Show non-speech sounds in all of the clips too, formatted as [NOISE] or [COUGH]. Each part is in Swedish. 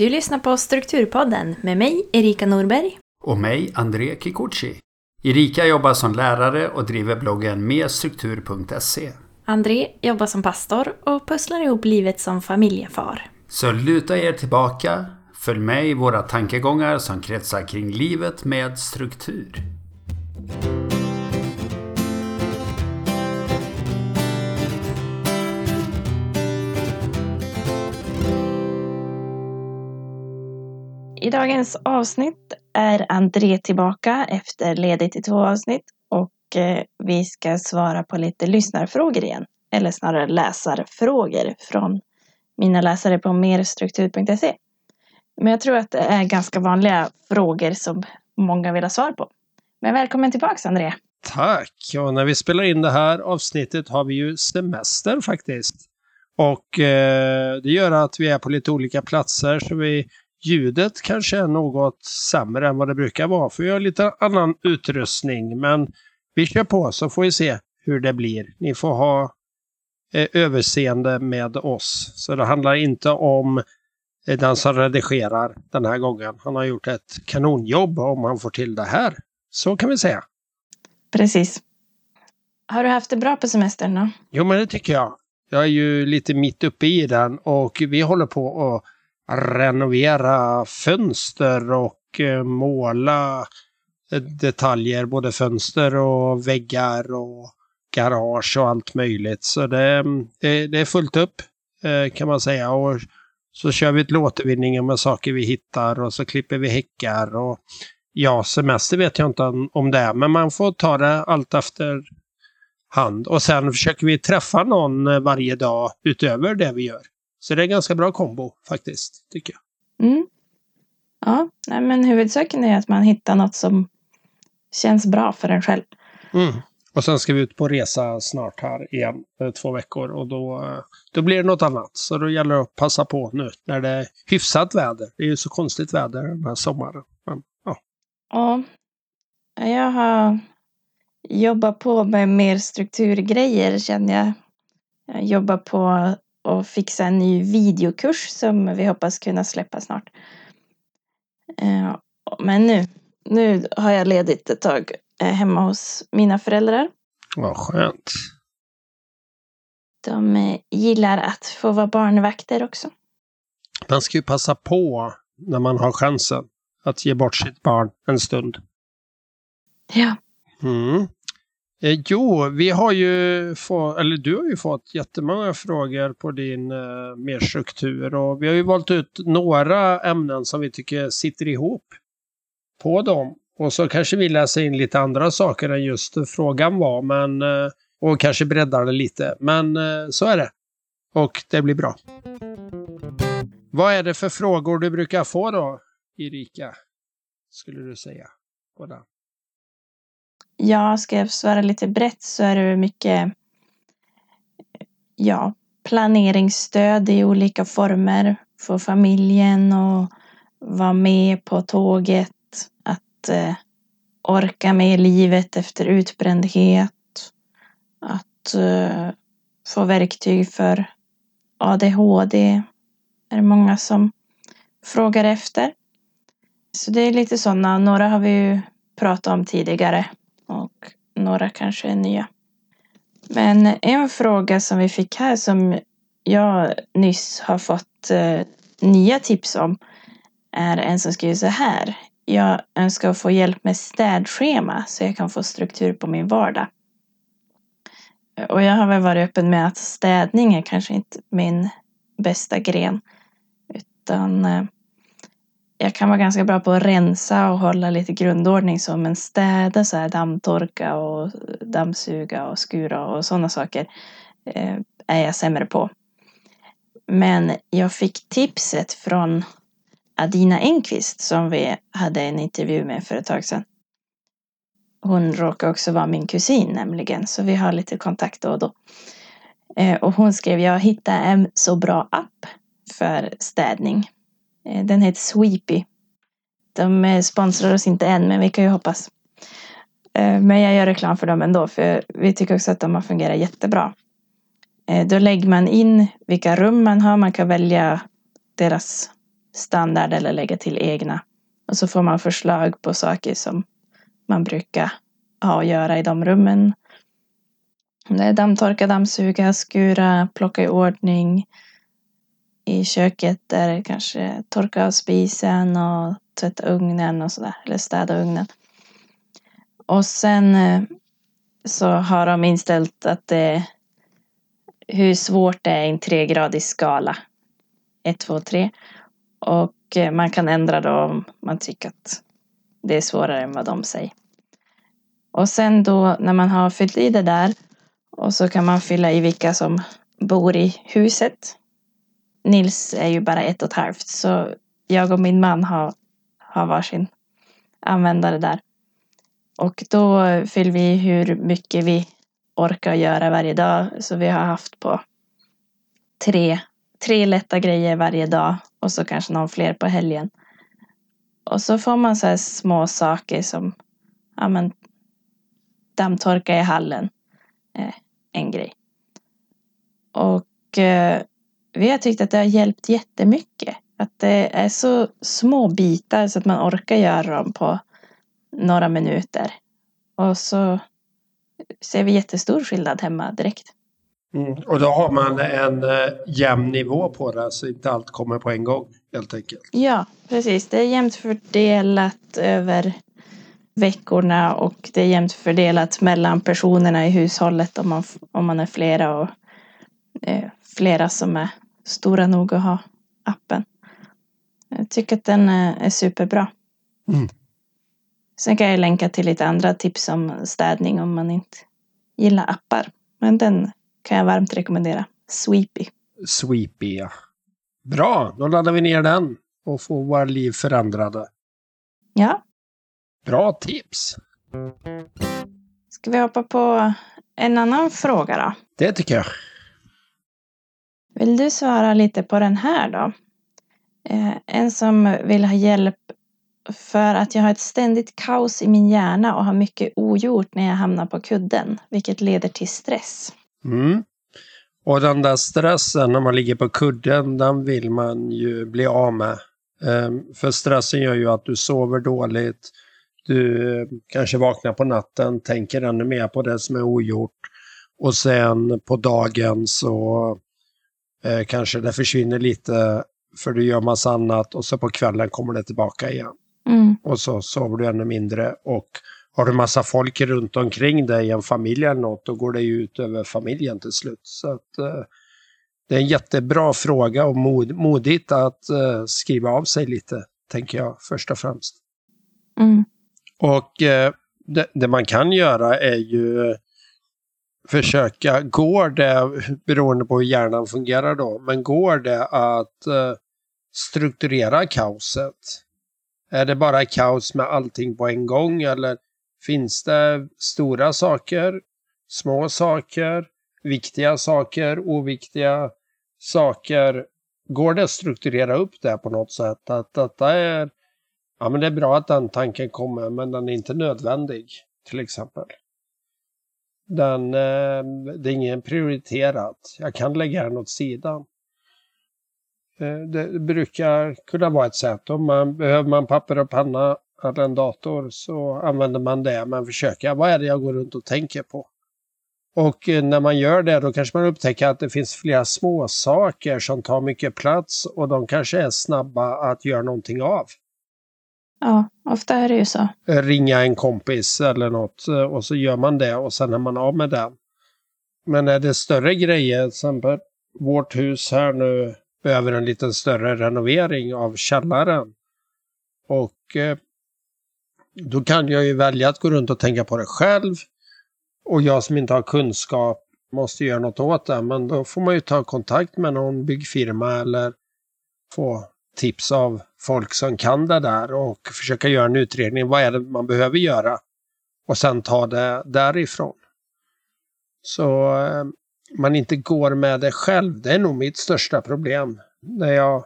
Du lyssnar på Strukturpodden med mig, Erika Norberg. Och mig, André Kikuchi. Erika jobbar som lärare och driver bloggen merstruktur.se. André jobbar som pastor och pusslar ihop livet som familjefar. Så luta er tillbaka, följ med i våra tankegångar som kretsar kring livet med struktur. I dagens avsnitt är André tillbaka efter ledigt i två avsnitt och eh, vi ska svara på lite lyssnarfrågor igen. Eller snarare läsarfrågor från mina läsare på merstruktur.se. Men jag tror att det är ganska vanliga frågor som många vill ha svar på. Men välkommen tillbaka André! Tack! Och när vi spelar in det här avsnittet har vi ju semester faktiskt. Och eh, det gör att vi är på lite olika platser så vi Ljudet kanske är något sämre än vad det brukar vara, för vi har lite annan utrustning. Men vi kör på så får vi se hur det blir. Ni får ha eh, överseende med oss. Så det handlar inte om eh, den som redigerar den här gången. Han har gjort ett kanonjobb om han får till det här. Så kan vi säga. Precis. Har du haft det bra på semestern då? Jo, men det tycker jag. Jag är ju lite mitt uppe i den och vi håller på att renovera fönster och eh, måla eh, detaljer, både fönster och väggar och garage och allt möjligt. Så det, det är fullt upp eh, kan man säga. Och så kör vi ett återvinning med saker vi hittar och så klipper vi häckar. Och ja, semester vet jag inte om det är, men man får ta det allt efter hand. Och sen försöker vi träffa någon varje dag utöver det vi gör. Så det är en ganska bra kombo faktiskt, tycker jag. Mm. Ja, nej, men huvudsaken är att man hittar något som känns bra för en själv. Mm. Och sen ska vi ut på resa snart här igen, två veckor. Och då, då blir det något annat. Så då gäller det att passa på nu när det är hyfsat väder. Det är ju så konstigt väder den här sommaren. Men, ja. ja, jag har jobbat på med mer strukturgrejer känner jag. Jag jobbar på och fixa en ny videokurs som vi hoppas kunna släppa snart. Eh, men nu, nu har jag ledigt ett tag eh, hemma hos mina föräldrar. Vad skönt. De eh, gillar att få vara barnvakter också. Man ska ju passa på när man har chansen att ge bort sitt barn en stund. Ja. Mm. Eh, jo, vi har ju fått, eller du har ju fått jättemånga frågor på din eh, mer struktur och vi har ju valt ut några ämnen som vi tycker sitter ihop på dem. Och så kanske vi läser in lite andra saker än just frågan var, men eh, och kanske breddar det lite. Men eh, så är det. Och det blir bra. Vad är det för frågor du brukar få då, Erika? Skulle du säga? På den? Ja, ska jag svara lite brett så är det mycket ja, planeringsstöd i olika former för familjen och vara med på tåget, att eh, orka med livet efter utbrändhet, att eh, få verktyg för ADHD är det många som frågar efter. Så det är lite sådana, några har vi ju pratat om tidigare och några kanske är nya. Men en fråga som vi fick här som jag nyss har fått eh, nya tips om är en som skriver så här. Jag önskar få hjälp med städschema så jag kan få struktur på min vardag. Och jag har väl varit öppen med att städning är kanske inte min bästa gren. Utan eh, jag kan vara ganska bra på att rensa och hålla lite grundordning så men städa så här dammtorka och dammsuga och skura och sådana saker eh, är jag sämre på. Men jag fick tipset från Adina Enqvist som vi hade en intervju med för ett tag sedan. Hon råkar också vara min kusin nämligen så vi har lite kontakt då och då. Eh, och hon skrev jag hittade en så bra app för städning Eh, den heter Sweepy. De eh, sponsrar oss inte än, men vi kan ju hoppas. Eh, men jag gör reklam för dem ändå, för vi tycker också att de har fungerat jättebra. Då lägger man in vilka rum man har. Man kan välja deras standard eller lägga till egna. Och så får man förslag på saker som man brukar ha att göra i de rummen. Det är dammtorka, dammsuga, skura, plocka i ordning. I köket där det kanske torka av spisen och tvätta ugnen och sådär. Eller städa ugnen. Och sen eh, så har de inställt att det hur svårt det är i en tregradig skala. 1, 2, 3. Och eh, man kan ändra då om man tycker att det är svårare än vad de säger. Och sen då när man har fyllt i det där och så kan man fylla i vilka som bor i huset. Nils är ju bara ett och ett halvt så jag och min man har, har varsin användare där. Och då fyller vi hur mycket vi orkar göra varje dag. Så vi har haft på tre, tre lätta grejer varje dag och så kanske någon fler på helgen. Och så får man så här små saker som ja, men, dammtorka i hallen. Eh, en grej. Och eh, vi har tyckt att det har hjälpt jättemycket. Att det är så små bitar så att man orkar göra dem på några minuter. Och så ser vi jättestor skillnad hemma direkt. Mm. Och då har man en eh, jämn nivå på det så inte allt kommer på en gång helt enkelt. Ja, precis. Det är jämnt fördelat över veckorna och det är jämnt fördelat mellan personerna i hushållet om man, om man är flera och flera som är stora nog att ha appen. Jag tycker att den är, är superbra. Mm. Sen kan jag länka till lite andra tips om städning om man inte gillar appar. Men den kan jag varmt rekommendera. Sweepy. Sweepy, ja. Bra, då laddar vi ner den och får våra liv förändrade. Ja. Bra tips! Ska vi hoppa på en annan fråga då? Det tycker jag. Vill du svara lite på den här då? Eh, en som vill ha hjälp för att jag har ett ständigt kaos i min hjärna och har mycket ogjort när jag hamnar på kudden, vilket leder till stress. Mm. Och den där stressen när man ligger på kudden, den vill man ju bli av med. Ehm, för stressen gör ju att du sover dåligt, du kanske vaknar på natten, tänker ännu mer på det som är ogjort och sen på dagen så eh, kanske det försvinner lite för du gör massa annat och så på kvällen kommer det tillbaka igen. Mm. Och så sover du ännu mindre. Och har du massa folk runt omkring dig, en familj eller något, då går det ju ut över familjen till slut. Så att, eh, det är en jättebra fråga och mod, modigt att eh, skriva av sig lite, tänker jag först och främst. Mm. Och eh, det, det, man kan göra är ju försöka, går det, beroende på hur hjärnan fungerar då, men går det att eh, strukturera kaoset? Är det bara kaos med allting på en gång eller finns det stora saker, små saker, viktiga saker, oviktiga saker? Går det att strukturera upp det på något sätt? Att detta är, ja men det är bra att den tanken kommer men den är inte nödvändig till exempel. Den, eh, det är ingen prioriterat. Jag kan lägga den åt sidan. Eh, det brukar kunna vara ett sätt. Om man, behöver man papper och penna eller en dator så använder man det. Man försöker, vad är det jag går runt och tänker på? Och eh, när man gör det då kanske man upptäcker att det finns flera små saker som tar mycket plats och de kanske är snabba att göra någonting av. Ja, ofta är det ju så. Eh, ringa en kompis eller något eh, och så gör man det och sen är man av med den. Men är det större grejer, till exempel vårt hus här nu behöver en liten större renovering av källaren. Och eh, då kan jag ju välja att gå runt och tänka på det själv. Och jag som inte har kunskap måste göra något åt det. Men då får man ju ta kontakt med någon byggfirma eller få tips av folk som kan det där och försöka göra en utredning. Vad är det man behöver göra? Och sen ta det därifrån. Så eh, man inte går med det själv. Det är nog mitt största problem. När jag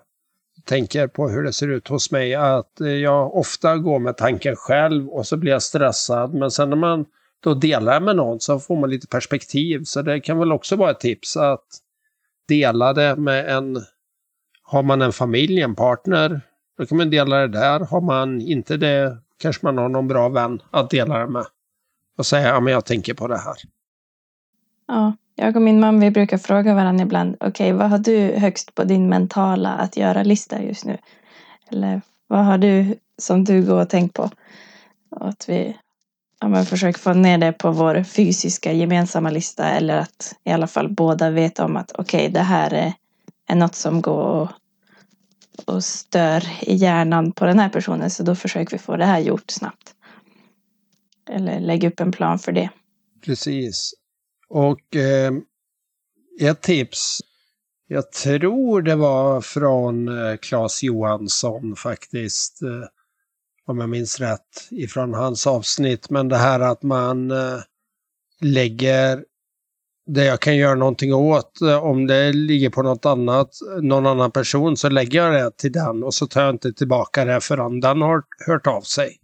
tänker på hur det ser ut hos mig. Att eh, jag ofta går med tanken själv och så blir jag stressad. Men sen när man då delar med någon så får man lite perspektiv. Så det kan väl också vara ett tips att dela det med en har man en familj, en partner, då kan man dela det där. Har man inte det kanske man har någon bra vän att dela det med. Och säga, ja men jag tänker på det här. Ja, jag och min man vi brukar fråga varandra ibland. Okej, okay, vad har du högst på din mentala att göra-lista just nu? Eller vad har du som du går och tänker på? Och att vi ja, men försöker få ner det på vår fysiska gemensamma lista. Eller att i alla fall båda vet om att okej, okay, det här är, är något som går och, och stör i hjärnan på den här personen. Så då försöker vi få det här gjort snabbt. Eller lägga upp en plan för det. Precis. Och eh, ett tips, jag tror det var från eh, Claes Johansson faktiskt, eh, om jag minns rätt, ifrån hans avsnitt. Men det här att man eh, lägger det jag kan göra någonting åt, eh, om det ligger på något annat, någon annan person, så lägger jag det till den och så tar jag inte tillbaka det förrän den har hört av sig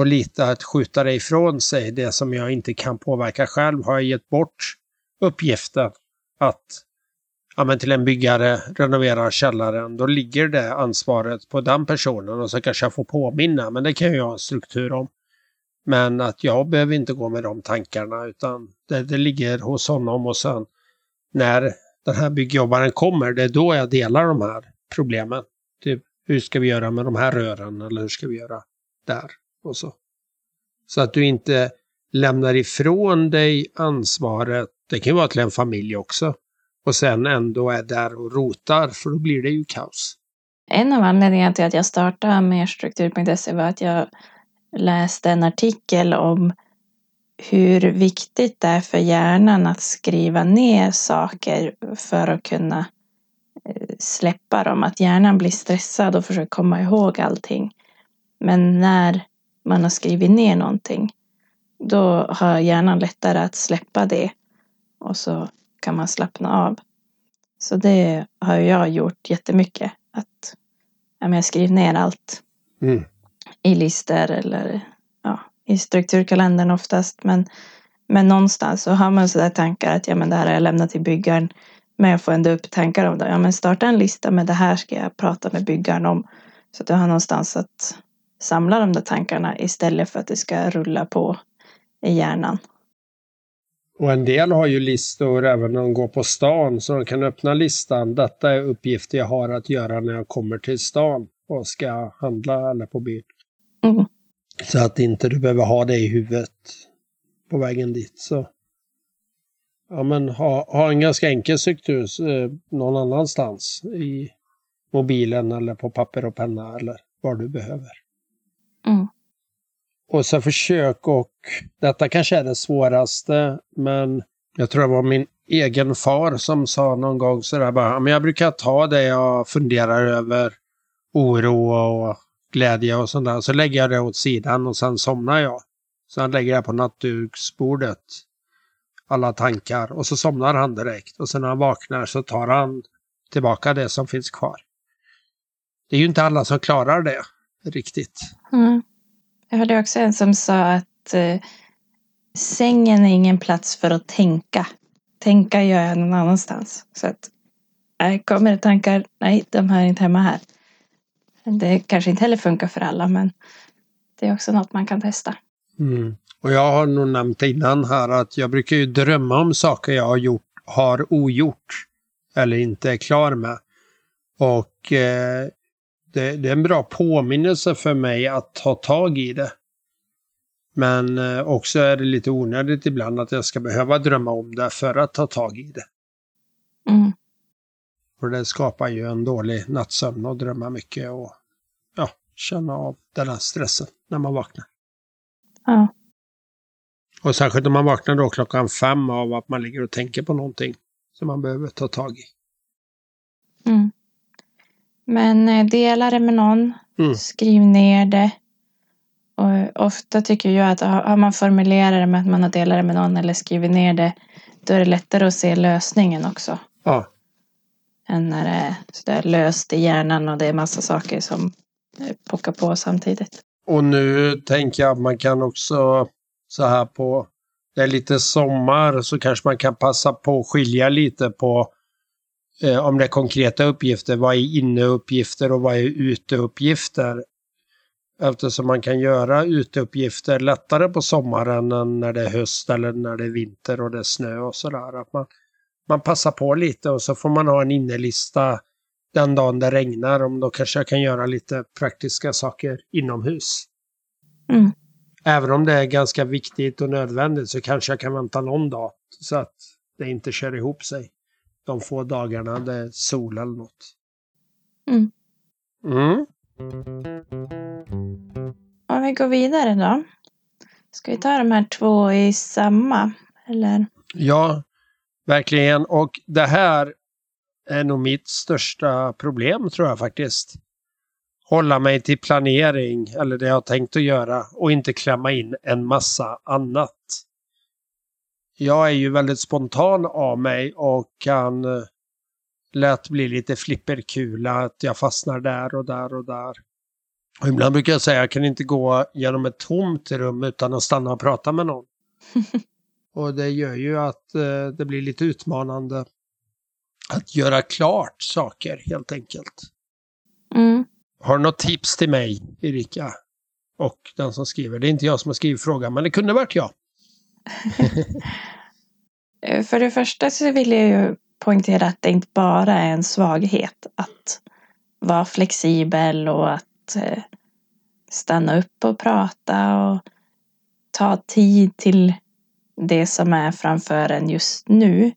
och lite att skjuta det ifrån sig, det som jag inte kan påverka själv, har jag gett bort uppgiften att ja, men till en byggare renovera källaren, då ligger det ansvaret på den personen och så kanske jag får påminna, men det kan jag ha en struktur om. Men att jag behöver inte gå med de tankarna utan det, det ligger hos honom och sen när den här byggjobbaren kommer, det är då jag delar de här problemen. Typ, hur ska vi göra med de här rören eller hur ska vi göra där? och så. Så att du inte lämnar ifrån dig ansvaret. Det kan ju vara till en familj också. Och sen ändå är där och rotar, för då blir det ju kaos. En av anledningarna till att jag startade med struktur.se var att jag läste en artikel om hur viktigt det är för hjärnan att skriva ner saker för att kunna eh, släppa dem. Att hjärnan blir stressad och försöker komma ihåg allting. Men när man har skrivit ner någonting, då har hjärnan lättare att släppa det och så kan man slappna av. Så det har jag gjort jättemycket. Att jag skriver ner allt mm i listor eller ja, i strukturkalendern oftast. Men, men någonstans så har man sådär tankar att ja, men det här har jag lämnat till byggaren. Men jag får ändå upp tankar om det. Ja, men starta en lista med det här ska jag prata med byggaren om. Så att jag har någonstans att samla de där tankarna istället för att det ska rulla på i hjärnan. Och en del har ju listor även när de går på stan så de kan öppna listan. Detta är uppgifter jag har att göra när jag kommer till stan och ska handla eller på byn. Mm. Så att inte du behöver ha det i huvudet på vägen dit. Så ja, men ha, ha en ganska enkel struktur eh, någon annanstans i mobilen eller på papper och penna eller vad du behöver. Mm. Och så försök och, detta kanske är det svåraste, men jag tror det var min egen far som sa någon gång sådär bara, men jag brukar ta det jag funderar över, oro och glädje och sånt där, så lägger jag det åt sidan och sen somnar jag. Sen lägger jag på nattduksbordet alla tankar och så somnar han direkt och sen när han vaknar så tar han tillbaka det som finns kvar. Det är ju inte alla som klarar det riktigt. Mm. Jag hörde också en som sa att eh, sängen är ingen plats för att tänka. Tänka gör jag någon annanstans. Så att, nej, kommer det tankar, nej, de hör inte hemma här. Det kanske inte heller funkar för alla, men det är också något man kan testa. Mm. Och jag har nog nämnt innan här att jag brukar ju drömma om saker jag har gjort, har ogjort eller inte är klar med. Och eh, det, det, är en bra påminnelse för mig att ta tag i det. Men eh, också är det lite onödigt ibland att jag ska behöva drömma om det för att ta tag i det. Mm. För det skapar ju en dålig nattsömn och drömma mycket och ja, känna av den här stressen när man vaknar. Ja. Och särskilt om man vaknar då klockan fem av att man ligger och tänker på någonting som man behöver ta tag i. Mm. Men eh, dela det med någon. Mm. Skriv ner det. Och ofta tycker jag att har man formulerat det med att man har delat det med någon eller skrivit ner det. Då är det lättare att se lösningen också. Ja. Än när det är sådär löst i hjärnan och det är massa saker som eh, pockar på samtidigt. Och nu tänker jag att man kan också så här på det är lite sommar så kanske man kan passa på att skilja lite på eh, om det är konkreta uppgifter, vad är inneuppgifter och vad är uteuppgifter? Eftersom man kan göra uteuppgifter lättare på sommaren än när det är höst eller när det är vinter och det är snö och sådär. Att man, man passar på lite och så får man ha en innelista den dagen det regnar. Om då kanske jag kan göra lite praktiska saker inomhus. Mm. Även om det är ganska viktigt och nödvändigt så kanske jag kan vänta någon dag så att det inte kör ihop sig. De få dagarna det är sol eller något. Mm. Mm. Om vi går vidare då. Ska vi ta de här två i samma? Eller? Ja, verkligen. Och det här är nog mitt största problem tror jag faktiskt. Hålla mig till planering eller det jag har tänkt att göra och inte klämma in en massa annat. Jag är ju väldigt spontan av mig och kan eh, lätt bli lite flipperkula, att jag fastnar där och där och där. Och ibland brukar jag säga att jag kan inte gå genom ett tomt rum utan att stanna och prata med någon. [LAUGHS] och det gör ju att eh, det blir lite utmanande att göra klart saker helt enkelt. Mm. Har du något tips till mig, Erika? Och den som skriver. Det är inte jag som har skrivit frågan, men det kunde varit jag. [LAUGHS] Eh, För det första så vill jag ju poängtera att det inte bara är en svaghet att vara flexibel och att eh, stanna upp och prata och ta tid till det som är framför en just nu.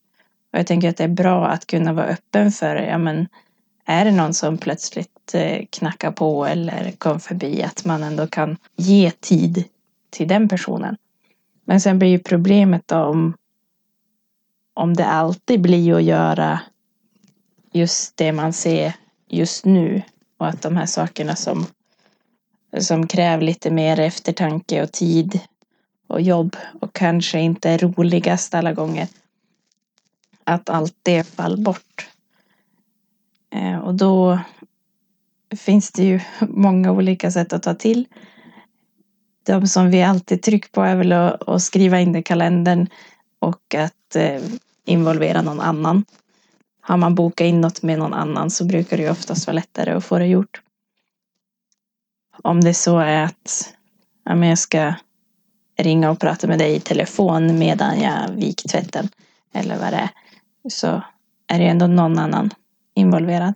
Och jag tänker att det är bra att kunna vara öppen för, ja men är det någon som plötsligt eh, knackar på eller kom förbi att man ändå kan ge tid till den personen. Men sen blir ju problemet då om om det alltid blir att göra just det man ser just nu och att de här sakerna som, som kräver lite mer eftertanke och tid och jobb och kanske inte är roligast alla gånger. Att allt det faller bort. Eh, och då finns det ju [LAUGHS] många olika sätt att ta till. De som vi alltid trycker på är väl att, att skriva in det i kalendern och att eh, involvera någon annan. Har man bokat in något med någon annan så brukar det ju oftast vara lättare att få det gjort. Om det så är att ja, men jag ska ringa och prata med dig i telefon medan jag viker tvätten eller vad det är så är det ju ändå någon annan involverad.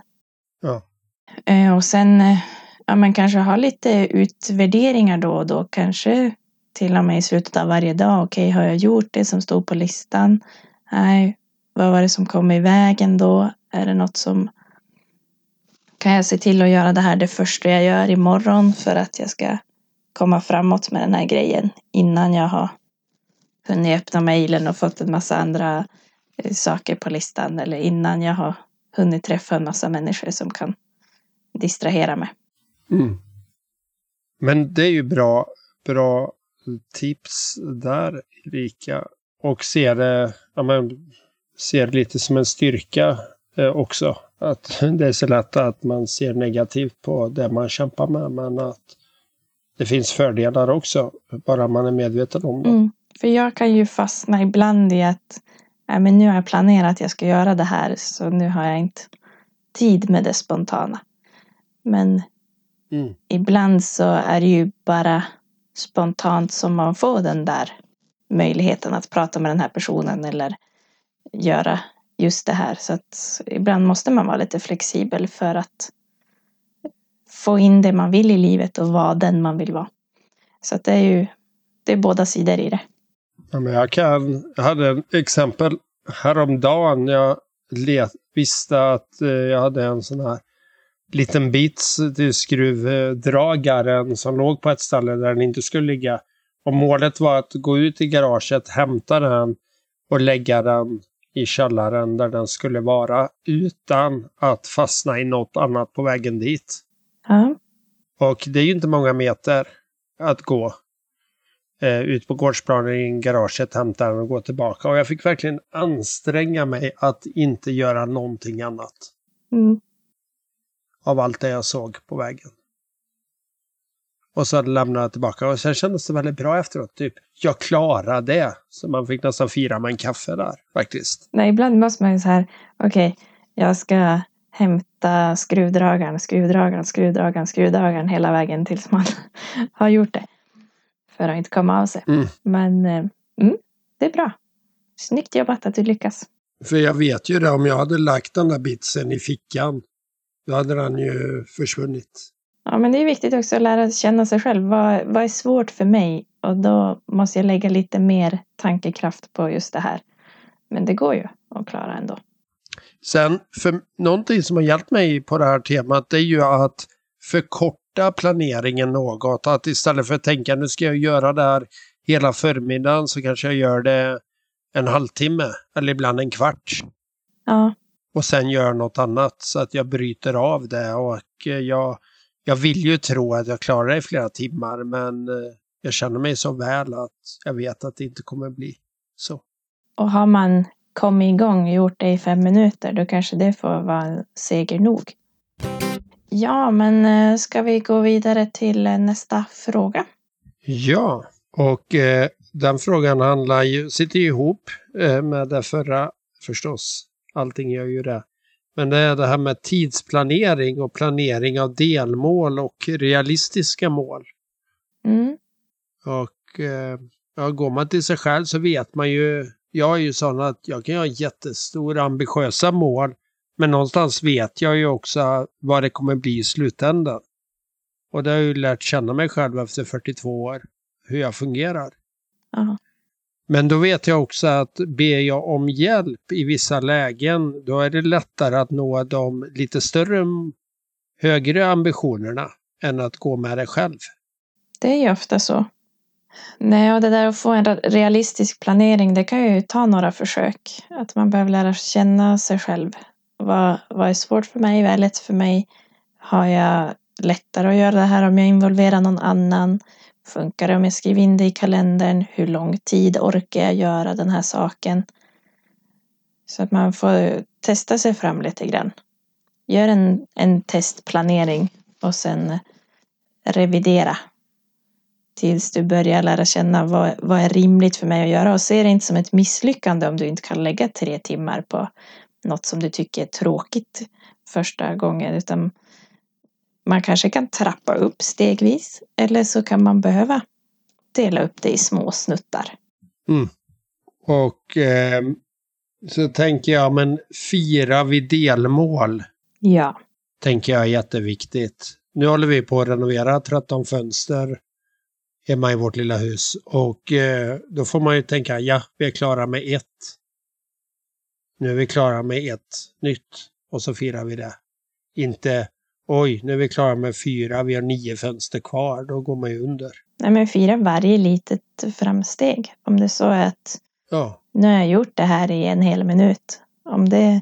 Ja. Eh, Och sen eh, ja, men kanske ha lite utvärderingar då och då. Kanske till och med i slutet av varje dag. Okej, har jag gjort det som stod på listan? Nej, vad var det som kom i vägen då? Är det något som kan jag se till att göra det här det första jag gör imorgon för att jag ska komma framåt med den här grejen innan jag har hunnit öppna mejlen och fått en massa andra eh, saker på listan eller innan jag har hunnit träffa en massa människor som kan distrahera mig. Mm. Men det är ju bra, bra tips där, Erika. Och ser det, ja, men, ser det lite som en styrka eh, också. Att [LAUGHS] det är så lätt att man ser negativt på det man kämpar med, men att det finns fördelar också, bara man är medveten om det. Mm. För jag kan ju fastna ibland i att nej, men nu har jag planerat att jag ska göra det här så nu har jag inte tid med det spontana. Men Mm. ibland så är det ju bara spontant som man får den där möjligheten att prata med den här personen eller göra just det här. Så att ibland måste man vara lite flexibel för att få in det man vill i livet och vara den man vill vara. Så att det är ju det är båda sidor i det. Ja, men jag, kan, jag hade ett exempel häromdagen. Jag let, visste att eh, jag hade en sån här liten bit till skruvdragaren som låg på ett ställe där den inte skulle ligga. Och målet var att gå ut i garaget, hämta den och lägga den i källaren där den skulle vara utan att fastna i något annat på vägen dit. Ja. Och det är ju inte många meter att gå eh, ut på gårdsplanen i garaget, hämta den och gå tillbaka. Och jag fick verkligen anstränga mig att inte göra någonting annat Mm. av allt det jag såg på vägen. Och så lämnade jag tillbaka och sen kändes det väldigt bra efteråt. Typ, jag klarade det. Så man fick nästan fira med en kaffe där faktiskt. Nej, ibland måste man ju så här, okej, jag ska hämta skruvdragaren, skruvdragaren, skruvdragaren, skruvdragaren hela vägen tills man [LAUGHS] har gjort det. För att inte komma av sig. Mm. Men eh, mm, det är bra. Snyggt jobbat att du lyckas. För jag vet ju det, om jag hade lagt den där bitsen i fickan, då hade den ju försvunnit. Ja, men det är viktigt också att lära känna sig själv. Vad, vad är svårt för mig? Och då måste jag lägga lite mer tankekraft på just det här. Men det går ju att klara ändå. Sen, för någonting som har hjälpt mig på det här temat, det är ju att förkorta planeringen något. Att istället för att tänka nu ska jag göra det här hela förmiddagen så kanske jag gör det en halvtimme eller ibland en kvart. Ja, Och sen gör något annat så att jag bryter av det. Och eh, jag, jag vill ju tro att jag klarar det i flera timmar men eh, jag känner mig så väl att jag vet att det inte kommer bli så. och har man kommit igång och gjort det i fem minuter, då kanske det får vara seger nog. Ja, men eh, ska vi gå vidare till eh, nästa fråga? Ja, och eh, den frågan handlar ju, sitter ju ihop eh, med det förra förstås. Allting gör ju det. Men det är det här med tidsplanering och planering av delmål och realistiska mål. Mm, Och eh, ja, går man till sig själv så vet man ju, jag är ju sån att jag kan ha jättestora ambitiösa mål. Men någonstans vet jag ju också vad det kommer bli i slutändan. Och det har jag ju lärt känna mig själv efter 42 år, hur jag fungerar. ja, Men då vet jag också att ber jag om hjälp i vissa lägen, då är det lättare att nå de lite större, högre ambitionerna än att gå med det själv. det är ju ofta så. Nej, och det där att få en realistisk planering, det kan ju ta några försök. Att man behöver lära känna sig själv. Vad, vad är svårt för mig? Vad är lätt för mig? Har jag lättare att göra det här om jag involverar någon annan? Funkar det om jag skriver in det i kalendern? Hur lång tid orkar jag göra den här saken? Så att man får testa sig fram lite grann. Gör en, en testplanering och sen revidera tills du börjar lära känna vad, vad är rimligt för mig att göra och se det inte som ett misslyckande om du inte kan lägga tre timmar på något som du tycker är tråkigt första gången utan man kanske kan trappa upp stegvis eller så kan man behöva dela upp det i små snuttar. Och eh, så tänker jag, men fira vid delmål, Ja, tänker jag är jätteviktigt. Nu håller vi på att renovera 13 fönster hemma i vårt lilla hus och eh, då får man ju tänka, ja, vi är klara med ett. Nu är vi klara med ett nytt och så firar vi det. Inte, oj, nu är vi klara med fyra, vi har nio fönster kvar, då går man ju under. Nej, men fira varje litet framsteg. Om det så är att Ja, nu har jag gjort det här i en hel minut. Om det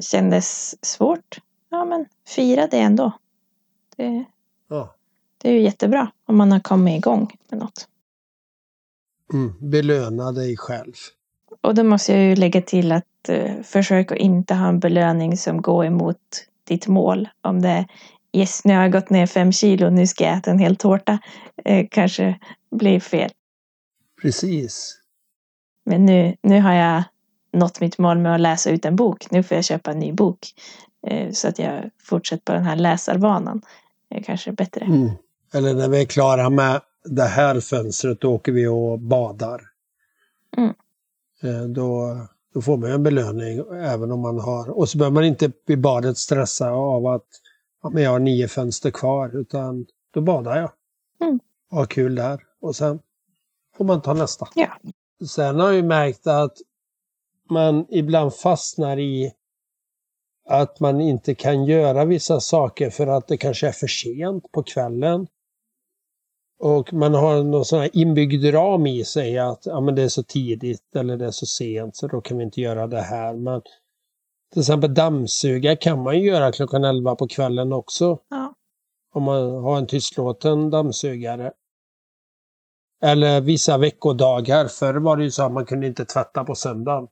kändes svårt, ja men fira det ändå. Det, ja. Det är ju jättebra om man har kommit igång med något. Mm, belöna dig själv. Och då måste jag ju lägga till att eh, försök att inte ha en belöning som går emot ditt mål. Om det är yes, nu har jag gått ner fem kilo, nu ska jag äta en hel tårta. Eh, kanske blir fel. Precis. Men nu, nu har jag nått mitt mål med att läsa ut en bok. Nu får jag köpa en ny bok. Eh, så att jag fortsätter på den här läsarvanan. Det kanske är bättre. Mm. Eller när vi är klara med det här fönstret, då åker vi och badar. Mm. Eh, Då, då får man en belöning även om man har... Och så behöver man inte vid badet stressa av att ja, men jag har nio fönster kvar, utan då badar jag. Mm. Och har kul där. Och sen får man ta nästa. Ja. Sen har jag märkt att man ibland fastnar i att man inte kan göra vissa saker för att det kanske är för sent på kvällen. Och man har någon sån här inbyggd ram i sig att ja, men det är så tidigt eller det är så sent så då kan vi inte göra det här. Men till exempel dammsuga kan man ju göra klockan 11 på kvällen också. Ja. Om man har en tystlåten dammsugare. Eller vissa veckodagar. Förr var det ju så att man kunde inte tvätta på söndagen.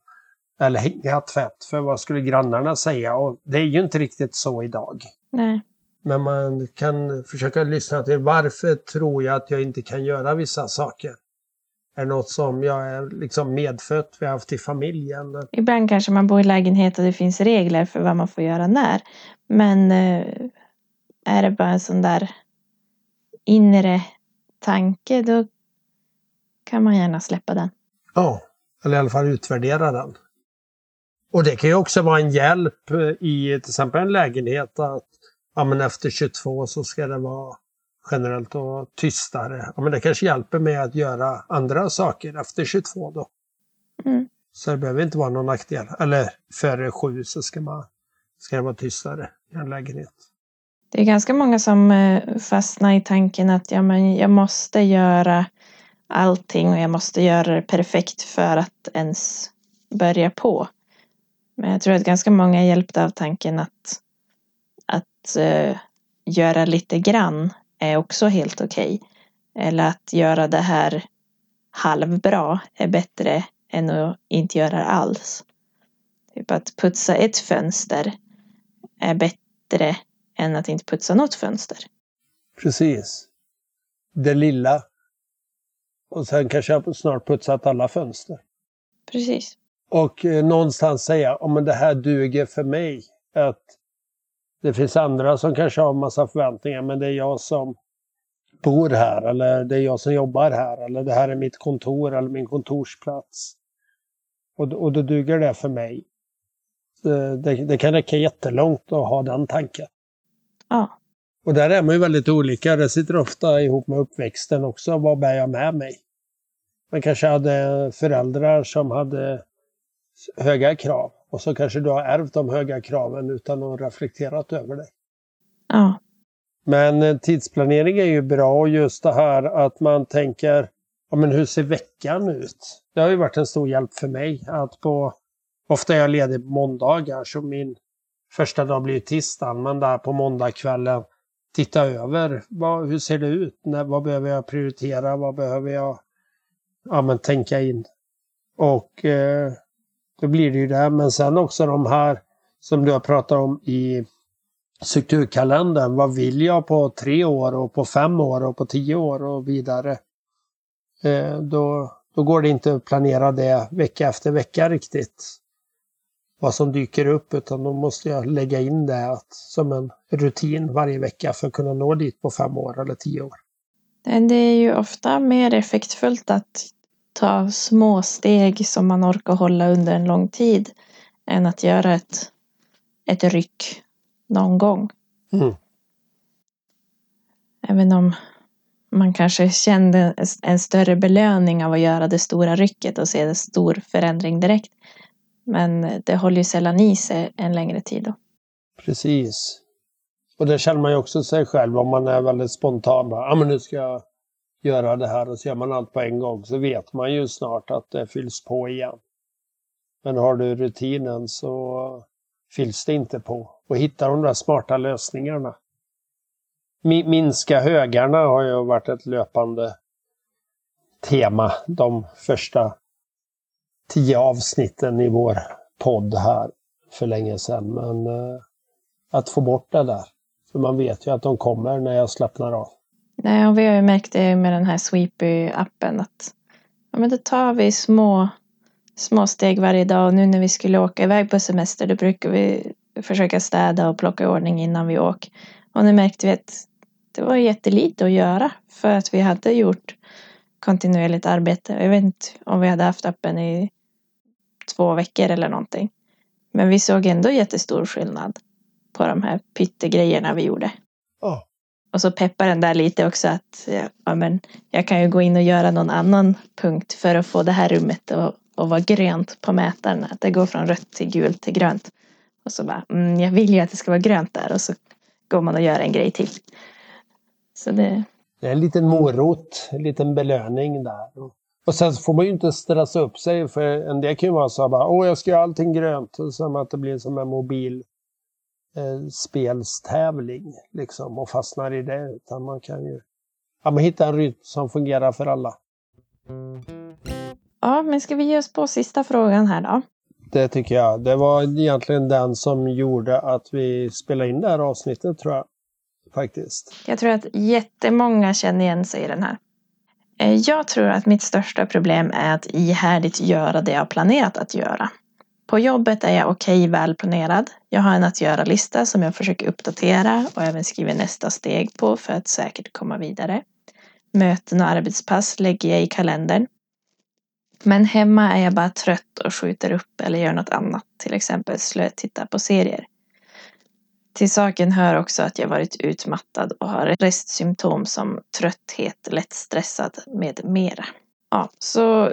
Eller hänga tvätt, för vad skulle grannarna säga? Och det är ju inte riktigt så idag. Nej. Men man kan försöka lyssna till varför tror jag att jag inte kan göra vissa saker? Är det något som jag är liksom medfött, vi har haft i familjen? Ibland kanske man bor i lägenhet och det finns regler för vad man får göra när. Men eh, är det bara en sån där inre tanke då kan man gärna släppa den. Ja, eller i alla fall utvärdera den. Och det kan ju också vara en hjälp i till exempel en lägenhet att ja, men efter 22 så ska det vara generellt och tystare. Ja, men det kanske hjälper med att göra andra saker efter 22 då. Mm. Så det behöver inte vara någon nackdel. Eller före sju så ska, man, ska det vara tystare i en lägenhet. Det är ganska många som eh, fastnar i tanken att ja, men jag måste göra allting och jag måste göra det perfekt för att ens börja på. Men jag tror att ganska många är hjälpta av tanken att, att uh, göra lite grann är också helt okej. Okay. Eller att göra det här halvbra är bättre än att inte göra alls. Typ att putsa ett fönster är bättre än att inte putsa något fönster. Precis. Det lilla. Och sen kanske jag snart putsat alla fönster. Precis. Och eh, någonstans säga, om oh, det här duger för mig. Att det finns andra som kanske har massa förväntningar, men det är jag som bor här eller det är jag som jobbar här eller det här är mitt kontor eller min kontorsplats. Och, och då duger det för mig. Det, det, kan räcka jättelångt att ha den tanken. Ja. Och där är man ju väldigt olika. Det sitter ofta ihop med uppväxten också. Vad bär jag med mig? Man kanske hade föräldrar som hade höga krav. Och så kanske du har ärvt de höga kraven utan att reflekterat över det. Ja. Men eh, tidsplanering är ju bra och just det här att man tänker, ja men hur ser veckan ut? Det har ju varit en stor hjälp för mig att på, ofta är jag ledig måndagar så min första dag blir tisdagen, men där på måndagskvällen titta över, vad, hur ser det ut? När, vad behöver jag prioritera? Vad behöver jag ja, men tänka in? Och eh, då blir det ju det. Men sen också de här som du har pratat om i strukturkalendern. Vad vill jag på tre år och på fem år och på tio år och vidare? Eh, då, då går det inte att planera det vecka efter vecka riktigt. Vad som dyker upp utan då måste jag lägga in det att, som en rutin varje vecka för att kunna nå dit på fem år eller tio år. Det är ju ofta mer effektfullt att ta små steg som man orkar hålla under en lång tid än att göra ett, ett ryck någon gång. Mm. Även om man kanske kände en större belöning av att göra det stora rycket och se en stor förändring direkt. Men det håller ju sällan i sig en längre tid då. Precis. Och det känner man ju också sig själv om man är väldigt spontan. Ja, ah, men nu ska jag göra det här och så gör man allt på en gång så vet man ju snart att det fylls på igen. Men har du rutinen så fylls det inte på. Och hitta de där smarta lösningarna. Minska högarna har ju varit ett löpande tema de första tio avsnitten i vår podd här för länge sedan. Men eh, att få bort det där. För man vet ju att de kommer när jag slappnar av. Nej, och vi har ju märkt det med den här Sweepy-appen att ja, men då tar vi små, små steg varje dag och nu när vi skulle åka iväg på semester då brukar vi försöka städa och plocka i ordning innan vi åker. Och nu märkte vi att det var jättelite att göra för att vi hade gjort kontinuerligt arbete. Jag vet inte om vi hade haft appen i två veckor eller någonting. Men vi såg ändå jättestor skillnad på de här pyttegrejerna vi gjorde. Och så peppar den där lite också att ja, men jag kan ju gå in och göra någon annan punkt för att få det här rummet att, att vara grönt på mätaren. Att det går från rött till gult till grönt. Och så bara, mm, jag vill ju att det ska vara grönt där. Och så går man och gör en grej till. Så det... Det är en liten morot, en liten belöning där. Och sen får man ju inte stressa upp sig för en del kan ju vara så att åh jag ska göra allting grönt. Och så att det blir som en mobil eh, spelstävling liksom och fastnar i det. Utan man kan ju ja, man hitta en rytm som fungerar för alla. Ja, men ska vi ge oss på sista frågan här då? Det tycker jag. Det var egentligen den som gjorde att vi spelade in det här avsnittet tror jag. Faktiskt. Jag tror att jättemånga känner igen sig i den här. Eh, Jag tror att mitt största problem är att ihärdigt göra det jag planerat att göra. På jobbet är jag okej välplanerad. Jag har en att göra-lista som jag försöker uppdatera och även skriver nästa steg på för att säkert komma vidare. Möten och arbetspass lägger jag i kalendern. Men hemma är jag bara trött och skjuter upp eller gör något annat, till exempel slötitta på serier. Till saken hör också att jag varit utmattad och har restsymptom som trötthet, lätt stressad med mera. Ja, så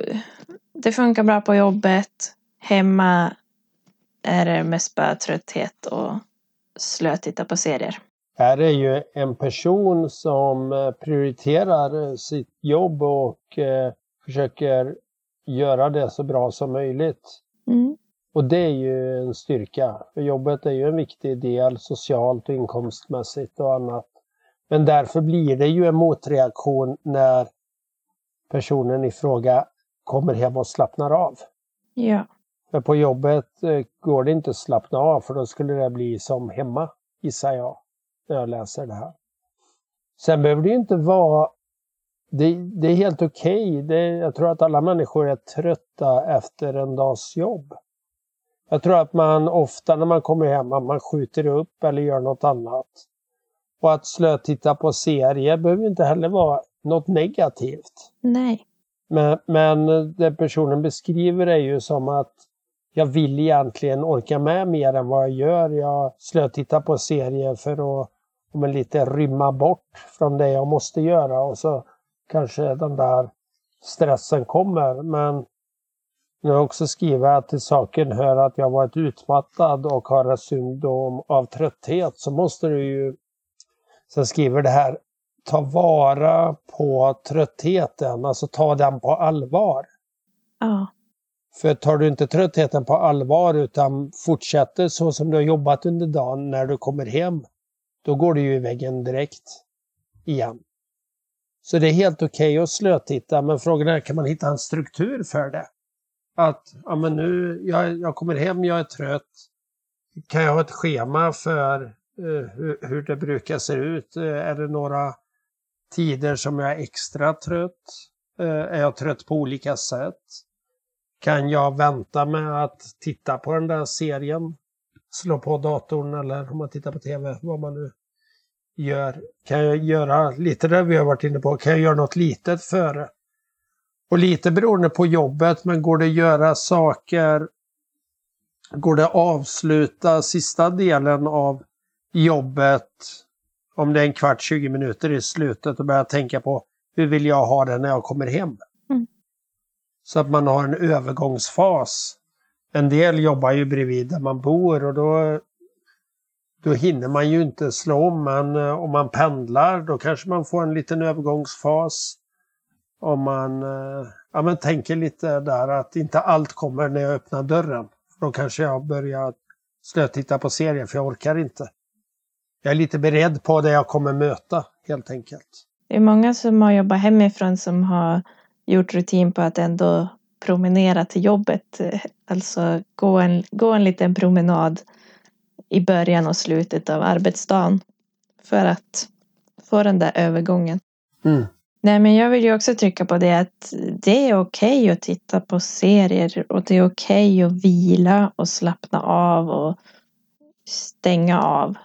det funkar bra på jobbet. Hemma är det mest bara trötthet och slötitta på serier. Här är ju en person som eh, prioriterar eh, sitt jobb och eh, försöker göra det så bra som möjligt. Mm. Och det är ju en styrka. För jobbet är ju en viktig del socialt och inkomstmässigt och annat. Men därför blir det ju en motreaktion när personen i fråga kommer hem och slappnar av. Ja. För på jobbet eh, går det inte att slappna av för då skulle det bli som hemma, gissar jag, när jag läser det här. Sen behöver det inte vara... Det, det är helt okej. Okay. Jag tror att alla människor är trötta efter en dags jobb. Jag tror att man ofta när man kommer hem, att man skjuter upp eller gör något annat. Och att slötitta på serier behöver inte heller vara något negativt. Nej. Men, men det personen beskriver är ju som att jag vill egentligen orka med mer än vad jag gör. Jag slötittar på serier för att men lite rymma bort från det jag måste göra och så kanske den där stressen kommer. Men jag har också skrivit att till saken hör att jag varit utmattad och har symptom av trötthet så måste du ju... Sen skriver det här, ta vara på tröttheten, alltså ta den på allvar. Ja. För tar du inte tröttheten på allvar utan fortsätter så som du har jobbat under dagen när du kommer hem, då går du ju i väggen direkt igen. Så det är helt okej okay att slötitta, men frågan är, kan man hitta en struktur för det? Att, ja men nu, jag, jag kommer hem, jag är trött. Kan jag ha ett schema för eh, hur, hur det brukar se ut? Eh, är det några tider som jag är extra trött? Eh, är jag trött på olika sätt? Kan jag vänta med att titta på den där serien? Slå på datorn eller om man tittar på tv, vad man nu gör. Kan jag göra lite det vi har varit inne på, kan jag göra något litet före? Och lite beroende på jobbet, men går det att göra saker, går det att avsluta sista delen av jobbet, om det är en kvart, 20 minuter i slutet och börja tänka på hur vill jag ha det när jag kommer hem? Så att man har en övergångsfas. En del jobbar ju bredvid där man bor och då, då hinner man ju inte slå om. Men eh, om man pendlar då kanske man får en liten övergångsfas. Om man eh, ja, men tänker lite där att inte allt kommer när jag öppnar dörren. Då kanske jag börjar slötitta på serien för jag orkar inte. Jag är lite beredd på det jag kommer möta helt enkelt. Det är många som har jobbat hemifrån som har gjort rutin på att ändå promenera till jobbet. Alltså gå en, gå en liten promenad i början och slutet av arbetsdagen. För att få den där övergången. Mm. Nej men jag vill ju också trycka på det att det är okej okay att titta på serier och det är okej okay att vila och slappna av och stänga av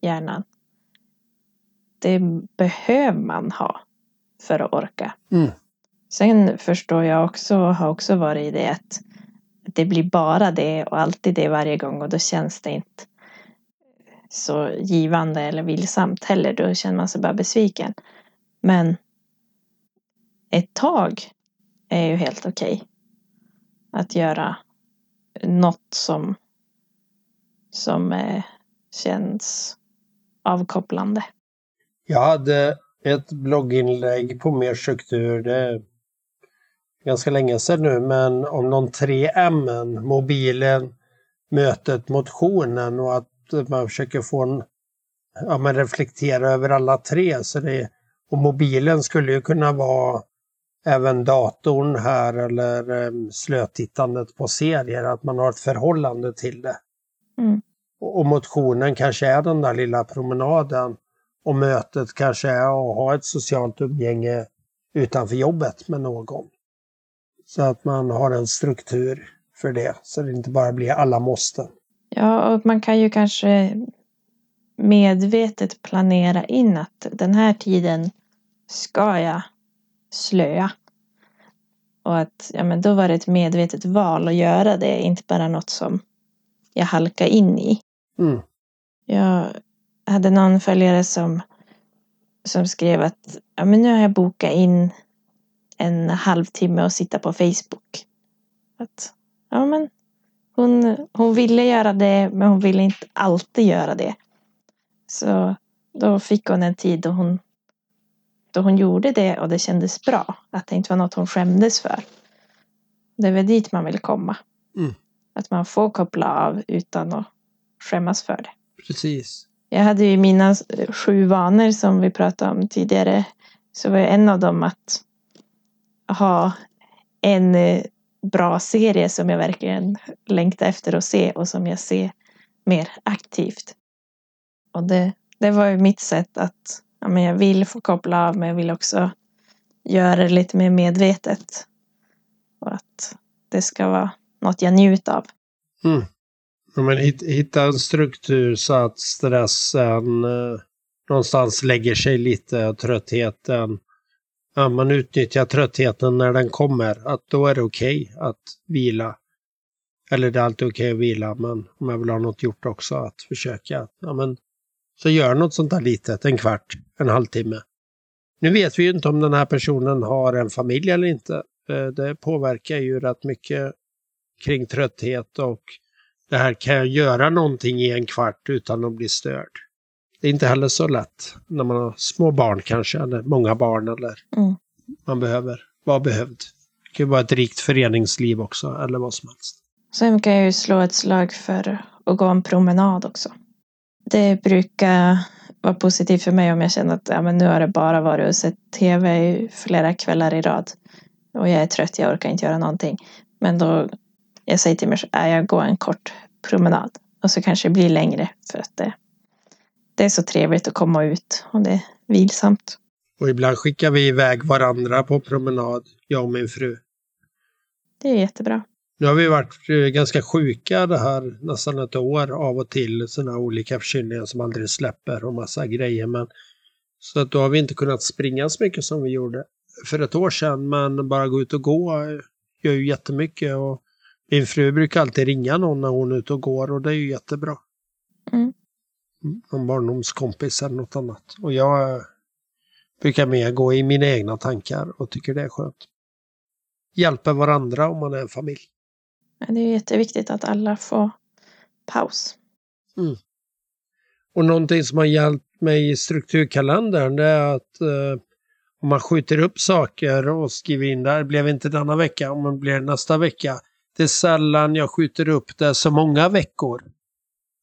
hjärnan. Det behöver man ha för att orka. Mm. Sen förstår jag också, har också varit i det att det blir bara det och alltid det varje gång och då känns det inte så givande eller vilsamt heller. Då känner man sig bara besviken. Men ett tag är ju helt okej. Okay. Att göra något som, som eh, känns avkopplande. Jag hade ett blogginlägg på Mer struktur, det ganska länge sedan nu, men om de tre M, mobilen, mötet, motionen och att man försöker få en, ja men reflektera över alla tre. Så det, och mobilen skulle ju kunna vara även datorn här eller um, slötittandet på serier, att man har ett förhållande till det. Mm. Och, och motionen kanske är den där lilla promenaden och mötet kanske är att ha ett socialt umgänge utanför jobbet med någon. Så att man har en struktur för det, så det inte bara blir alla måste. Ja, och man kan ju kanske medvetet planera in att den här tiden ska jag slöa. Och att ja, men då var det ett medvetet val att göra det, inte bara något som jag halkar in i. Mm. Jag hade någon följare som, som skrev att ja, men nu har jag bokat in en halvtimme och sitta på Facebook. Att, ja, men hon, hon ville göra det, men hon ville inte alltid göra det. Så då fick hon en tid då hon, då hon gjorde det och det kändes bra. Att det inte var något hon skämdes för. Det är väl dit man vill komma. Mm. Att man får koppla av utan att skämmas för det. Precis. Jag hade ju mina sju vanor som vi pratade om tidigare. Så var en av dem att ha en eh, bra serie som jag verkligen längtar efter att se och som jag ser mer aktivt. Och det, det var ju mitt sätt att ja, men jag vill få koppla av men jag vill också göra det lite mer medvetet. Och att det ska vara något jag njuter av. Mm. Ja, men hitta en struktur så att stressen eh, någonstans lägger sig lite tröttheten. Ja, man utnyttjar tröttheten när den kommer. Att då är det okej att vila. Eller det är alltid okej att vila, men om jag vill ha något gjort också, att försöka. Ja, men, så gör något sånt där litet, en kvart, en halvtimme. Nu vet vi ju inte om den här personen har en familj eller inte. Eh, det påverkar ju rätt mycket kring trötthet och det här kan jag göra någonting i en kvart utan att bli störd. Det är inte heller så lätt när man har små barn kanske, eller många barn eller Mm. man behöver vara behövd. Det kan ju vara ett rikt föreningsliv också, eller vad som helst. Sen kan jag ju slå ett slag för att gå en promenad också. Det brukar vara positivt för mig om jag känner att ja, men nu har det bara varit och sett tv i flera kvällar i rad. Och jag är trött, jag orkar inte göra någonting. Men då, jag säger till mig själv, "Äh, jag går en kort promenad. Och så kanske det blir längre för att det, det är så trevligt att komma ut och det är vilsamt. Och ibland skickar vi iväg varandra på promenad, jag och min fru. Det är jättebra. Nu har vi varit eh, ganska sjuka det här nästan ett år av och till. Sådana olika förkylningar som aldrig släpper och massa grejer. Men, så att då har vi inte kunnat springa så mycket som vi gjorde för ett år sedan. Men bara gå ut och gå eh, gör ju jättemycket. Och min fru brukar alltid ringa någon när hon är ute och går och det är ju jättebra. Mm. Mm, Någon barndomskompis eller något annat. Och jag brukar mer gå i mina egna tankar och tycker det är skönt. Hjälper varandra om man är en familj. Det är jätteviktigt att alla får paus. Och någonting som har hjälpt mig i strukturkalendern det är att eh, om man skjuter upp saker och skriver in där, blev inte denna vecka, om det blir nästa vecka. Det är sällan jag skjuter upp det så många veckor.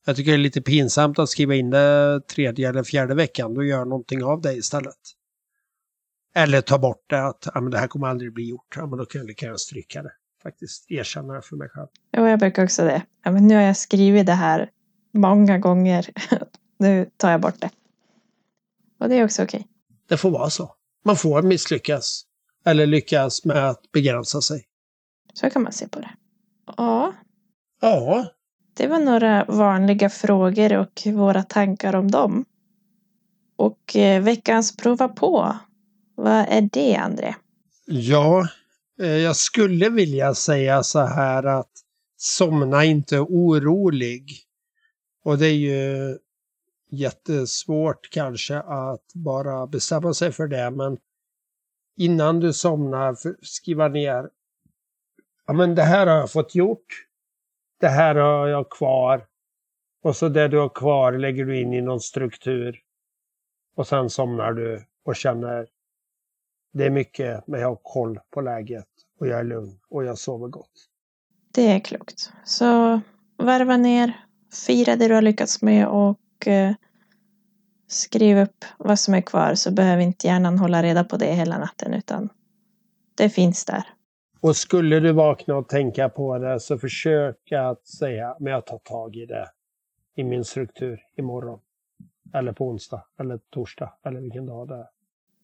Jag tycker det är lite pinsamt att skriva in det tredje eller fjärde veckan. Då gör någonting av det istället. Eller ta bort det, att ja, men det här kommer aldrig bli gjort. Ja, men då kan jag lika gärna stryka det. Faktiskt erkänna det för mig själv. Och jag brukar också det. Ja, men nu har jag skrivit det här många gånger. [LAUGHS] nu tar jag bort det. Och det är också okej. Det får vara så. Man får misslyckas. Eller lyckas med att begränsa sig. Så kan man se på det. Ja, Ja, det var några vanliga frågor och våra tankar om dem. Och eh, veckans prova på. Vad är det, André? Ja, eh, jag skulle vilja säga så här att somna inte orolig. Och det är ju jättesvårt kanske att bara bestämma sig för det, men innan du somnar, skriva ner. Ja, men det här har jag fått gjort. Det här har jag kvar. Och så det du har kvar lägger du in i någon struktur. Och sen somnar du och känner det är mycket, men jag har koll på läget och jag är lugn och jag sover gott. Det är klokt. Så varva ner, fira det du har lyckats med och eh, skriv upp vad som är kvar så behöver inte hjärnan hålla reda på det hela natten utan det finns där. Och skulle du vakna och tänka på det så försök att säga, men jag tar tag i det i min struktur imorgon. Eller på onsdag, eller torsdag, eller vilken dag det är.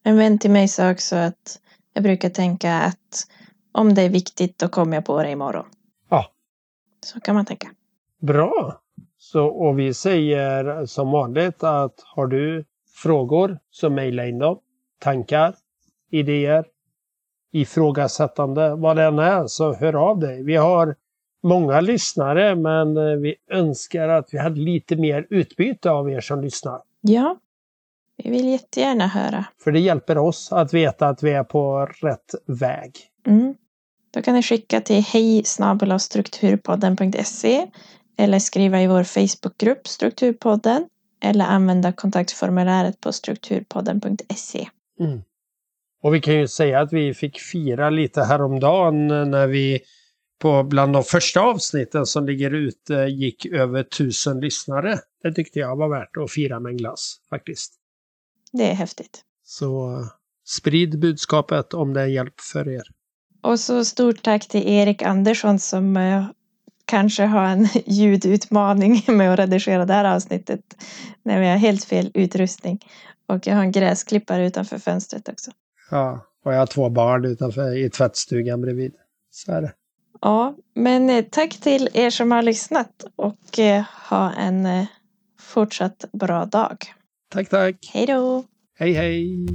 En vän till mig sa också att jag brukar tänka att om det är viktigt då kommer jag på det imorgon. Ja. Så kan man tänka. Bra! Så, och vi säger som vanligt att har du frågor så mejla in dem. Tankar, idéer, ifrågasättande, vad det än är, så hör av dig. Vi har många lyssnare men eh, vi önskar att vi hade lite mer utbyte av er som lyssnar. Ja, vi vill jättegärna höra. För det hjälper oss att veta att vi är på rätt väg. Mm. Då kan ni skicka till hej strukturpodden.se eller skriva i vår Facebookgrupp Strukturpodden eller använda kontaktformuläret på strukturpodden.se. Mm. Och vi kan ju säga att vi fick fira lite häromdagen när vi på bland de första avsnitten som ligger ute gick över tusen lyssnare. Det tyckte jag var värt att fira med en glass faktiskt. Det är häftigt. Så sprid budskapet om det är hjälp för er. Och så stort tack till Erik Andersson som eh, kanske har en [LAUGHS] ljudutmaning med att redigera det här avsnittet när vi har helt fel utrustning. Och jag har en gräsklippare utanför fönstret också. Ja, och jag har två barn utanför i tvättstugan bredvid. Så är det. Ja, men eh, tack till er som har lyssnat och eh, ha en eh, fortsatt bra dag. Tack, tack. Hej då! Hej, hej.